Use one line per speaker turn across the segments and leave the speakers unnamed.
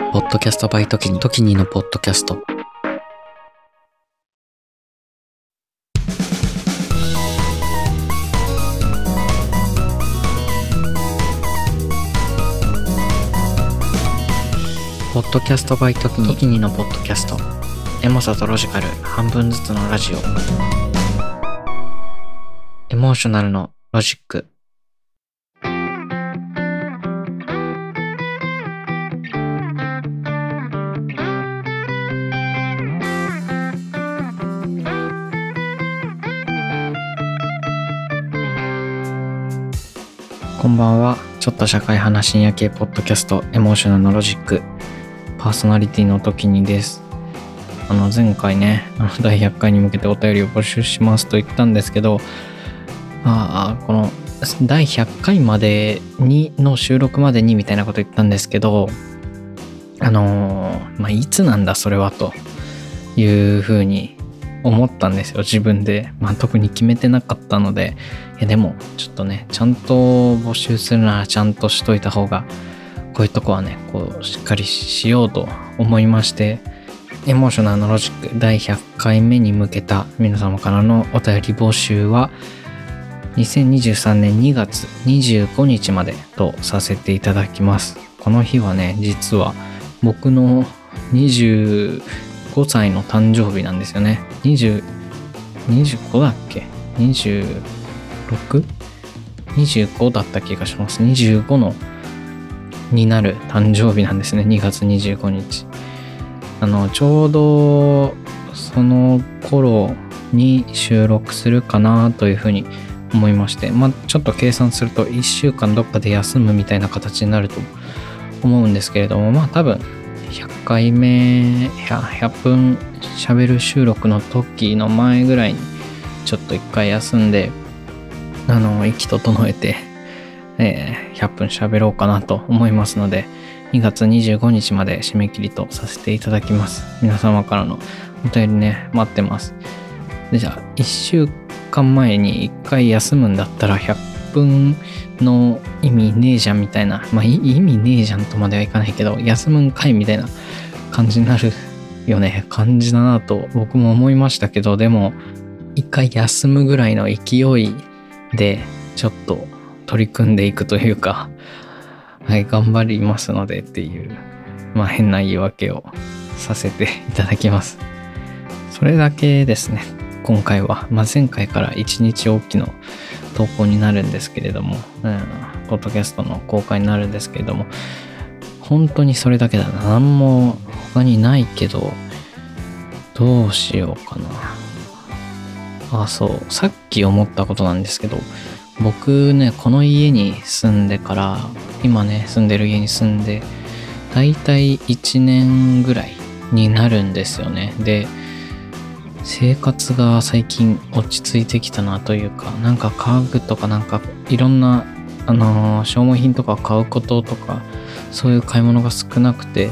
ポッドキャストバイトキニ、トキニのポッドキャスト。ポッドキャストバイトキニ、トキニのポッドキャスト。エモさとロジカル、半分ずつのラジオ。エモーショナルのロジック。こんばんは。ちょっと社会派深夜系ポッドキャスト、エモーショナルのロジック。パーソナリティの時にです。あの、前回ね、あの第100回に向けてお便りを募集しますと言ったんですけど、ああ、この、第100回までに、の収録までにみたいなこと言ったんですけど、あのーまあ、いつなんだそれはというふうに思ったんですよ、自分で。まあ、特に決めてなかったので、いやでも、ちょっとね、ちゃんと募集するならちゃんとしといた方が、こういうとこはね、こう、しっかりしようと思いまして、エモーショナルのロジック第100回目に向けた皆様からのお便り募集は、2023年2月25日までとさせていただきます。この日はね、実は僕の25歳の誕生日なんですよね。20、25だっけ ?26?25 だった気がします。25のになる誕生日なんですね。2月25日。あの、ちょうどその頃に収録するかなというふうに思いまして、まあちょっと計算すると1週間どっかで休むみたいな形になると思うんですけれども、まあ多分100回目、100, 100分喋る収録の時の前ぐらいにちょっと一回休んで、あの、息整えて、えー100分喋ろうかなと思いますので、2月25日まで締め切りとさせていただきます。皆様からのお便りね、待ってます。でじゃあ、1週間前に1回休むんだったら100分の意味ねえじゃんみたいな、まあ意味ねえじゃんとまではいかないけど、休むんかいみたいな感じになるよね。感じだなと僕も思いましたけど、でも、一回休むぐらいの勢いで、ちょっと取り組んでいくというか、はい、頑張りますのでっていう、まあ変な言い訳をさせていただきます。それだけですね。今回は、まあ、前回から1日おきの投稿になるんですけれども、うん、ポッドキャストの公開になるんですけれども、本当にそれだけだな。何も他にないけど、どうしようかな。あ、そう。さっき思ったことなんですけど、僕ね、この家に住んでから、今ね、住んでる家に住んで、だいたい1年ぐらいになるんですよね。で、生活が最近落ち着いてきたなというか、なんか家具とかなんかいろんな、あのー消耗品とか買うこととか、そういう買い物が少なくて、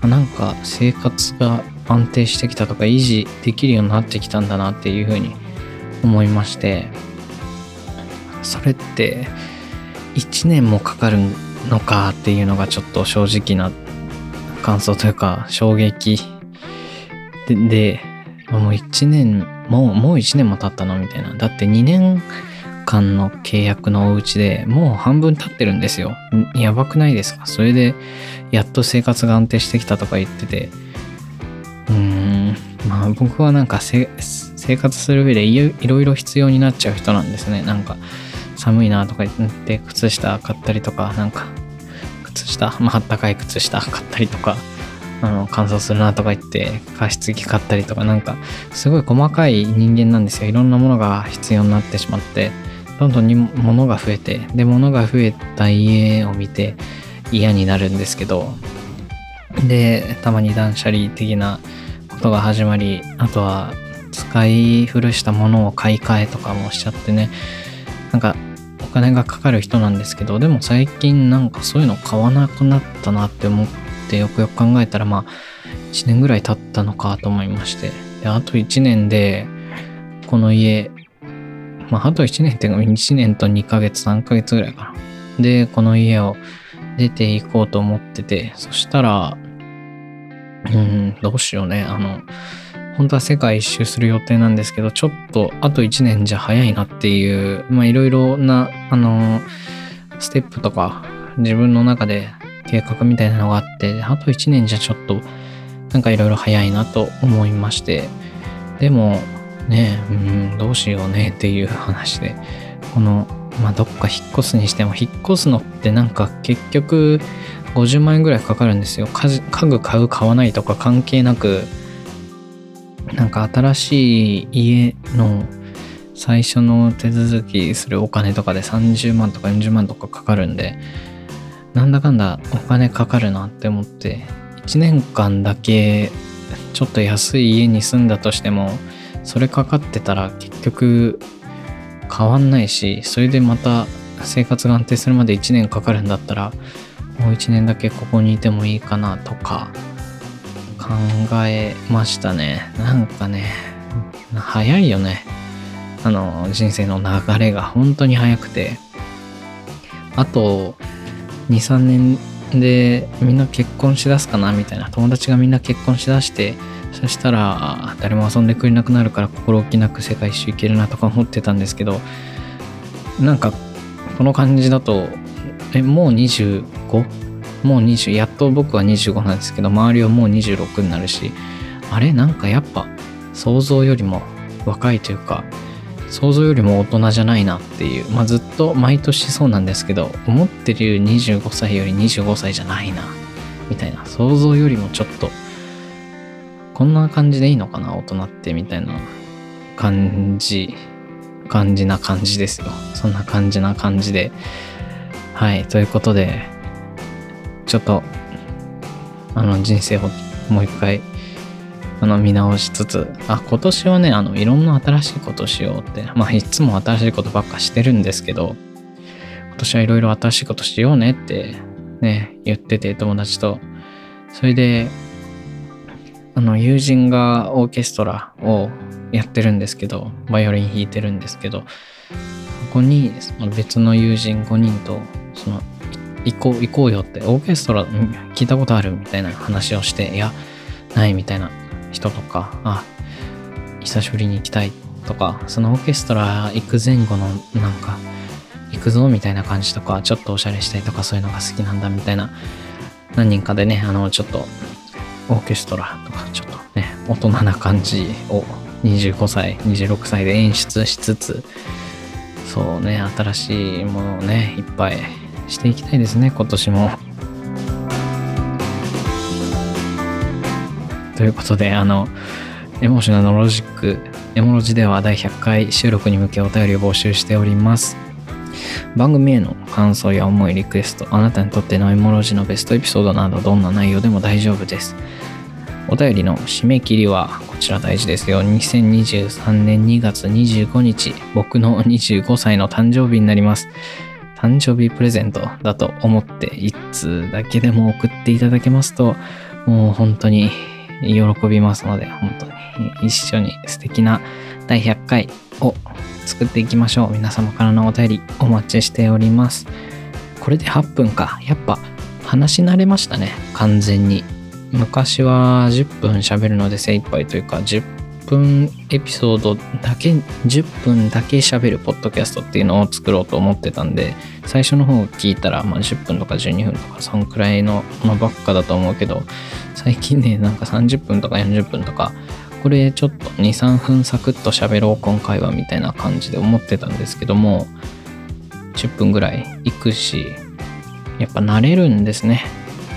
あなんか生活が安定してきたとか維持できるようになってきたんだなっていうふうに思いまして、それって1年もかかるのかっていうのがちょっと正直な感想というか衝撃で、でもう1年、もう、もう1年も経ったの？みたいな。だって2年間の契約のお家でもう半分経ってるんですよ。やばくないですか？それで、やっと生活が安定してきたとか言ってて。うーん、まあ僕はなんか生活する上でいいろいろ必要になっちゃう人なんですね。なんか寒いなとか言って靴下買ったりとか、なんか靴下、まああったかい靴下買ったりとか、あの乾燥するなとか言って加湿器買ったりとかなんかすごい細かい人間なんですよ。いろんなものが必要になってしまってどんどんに物が増えてで物が増えた家を見て嫌になるんですけどでたまに断捨離的なことが始まりあとは使い古したものを買い替えとかもしちゃってねなんかお金がかかる人なんですけどでも最近なんかそういうの買わなくなったなって思ってってよくよく考えたらまあ1年ぐらい経ったのかと思いましてであと1年でこの家まああと1年っていうか1年と2ヶ月3ヶ月ぐらいかなでこの家を出ていこうと思っててそしたらうん、どうしようね。あの、本当は世界一周する予定なんですけど、ちょっとあと1年じゃ早いなっていう、まあいろいろな、あの、ステップとか自分の中で計画みたいなのがあって、あと1年じゃちょっとなんかいろいろ早いなと思いまして、でもね、うん、どうしようねっていう話で、この、まあどっか引っ越すにしても、引っ越すのってなんか結局50万円ぐらいかかるんですよ。家具買う買わないとか関係なく、なんか新しい家の最初の手続きするお金とかで30万とか40万とかかかるんで、なんだかんだお金かかるなって思って、1年間だけちょっと安い家に住んだとしても、それかかってたら結局変わんないし、それでまた生活が安定するまで1年かかるんだったら、もう1年だけここにいてもいいかなとか考えましたね。なんかね、早いよね。あの、人生の流れが本当に早くて。あと、2、3年でみんな結婚しだすかなみたいな。友達がみんな結婚しだして、そしたら誰も遊んでくれなくなるから心置きなく世界一周行けるなとか思ってたんですけど、なんかこの感じだと、え、もう 25? もう20、やっと僕は25なんですけど、周りはもう26になるし、あれ？なんかやっぱ想像よりも若いというか、想像よりも大人じゃないなっていう、まあずっと毎年そうなんですけど、思ってる25歳より25歳じゃないな、みたいな、想像よりもちょっと、こんな感じでいいのかな、大人って、みたいな感じ、感じな感じですよ。そんな感じな感じで。はい、ということで、ちょっと、あの、人生をもう一回、あの、見直しつつ、あ、今年はね、あの、いろんな新しいことしようって、まあ、いつも新しいことばっかしてるんですけど、今年はいろいろ新しいことしようねって、ね、言ってて、友達と。それで、あの、友人がオーケストラをやってるんですけど、バイオリン弾いてるんですけど、ここにその別の友人5人と、その、行こう、行こうよって、オーケストラ聞いたことあるみたいな話をして、いや、ないみたいな人とか、あ、久しぶりに行きたいとか、そのオーケストラ行く前後のなんか、行くぞみたいな感じとか、ちょっとおしゃれしたいとかそういうのが好きなんだみたいな、何人かでね、あの、ちょっと、オーケストラとか、ちょっとね、大人な感じを25歳、26歳で演出しつつ、そうね、新しいものをね、いっぱいしていきたいですね、今年も。ということで、あの、エモーショナルロジック、エモロジでは第100回収録に向けお便りを募集しております。番組への感想や思い、リクエスト、あなたにとってのエモロジのベストエピソードなどどんな内容でも大丈夫です。お便りの締め切りはこちら大事ですよ。2023年2月25日、僕の25歳の誕生日になります。誕生日プレゼントだと思って一通だけでも送っていただけますと、もう本当に喜びますので、本当に一緒に素敵な第100回を作っていきましょう。皆様からのお便りお待ちしております。これで8分か。やっぱ話し慣れましたね。完全に。昔は10分喋るので精一杯というか、10分エピソードだけ、10分だけ喋るポッドキャストっていうのを作ろうと思ってたんで、最初の方聞いたら、まあ、10分とか12分とか、そんくらいのものばっかだと思うけど、最近ね、なんか30分とか40分とか、これちょっと2、3分サクッと喋ろう今回はみたいな感じで思ってたんですけども、10分ぐらい行くし、やっぱ慣れるんですね。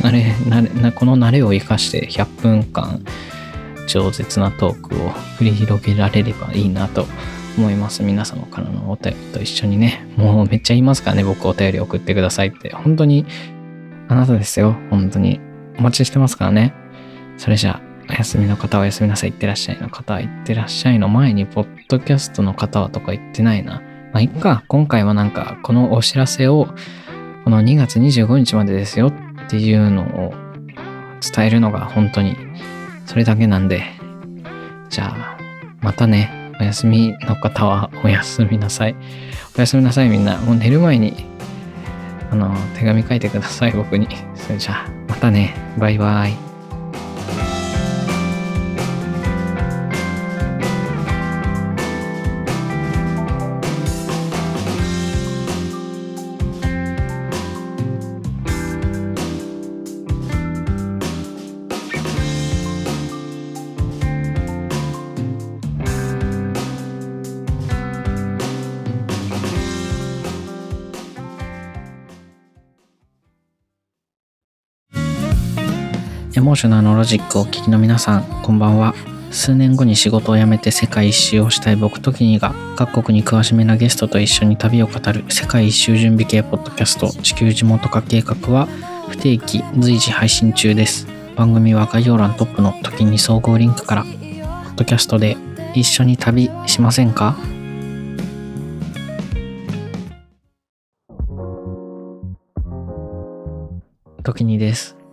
慣れ、慣れ、この慣れを生かして100分間、饒舌なトークを繰り広げられればいいなと思います。皆様からのお便りと一緒にね、もうめっちゃ言いますからね、僕お便り送ってくださいって。本当に、あなたですよ。本当に。お待ちしてますからね。それじゃあ、お休みの方はおやすみなさい。いってらっしゃいの方は、いってらっしゃいの前に、ポッドキャストの方はとか言ってないな。まあ、いっか。今回はなんか、このお知らせを、この2月25日までですよっていうのを伝えるのが本当にそれだけなんで、じゃあ、またね、お休みの方はおやすみなさい。おやすみなさいみんな。もう寝る前に、あの、手紙書いてください、僕に。それじゃあ、またね。バイバイ。エモーショナルのロジックをお聞きの皆さん、こんばんは。数年後に仕事を辞めて世界一周をしたい僕ときにが各国に詳しめなゲストと一緒に旅を語る世界一周準備系ポッドキャスト地球地元化計画は不定期随時配信中です。番組は概要欄トップの時に総合リンクから、ポッドキャストで一緒に旅しませんか？時にです。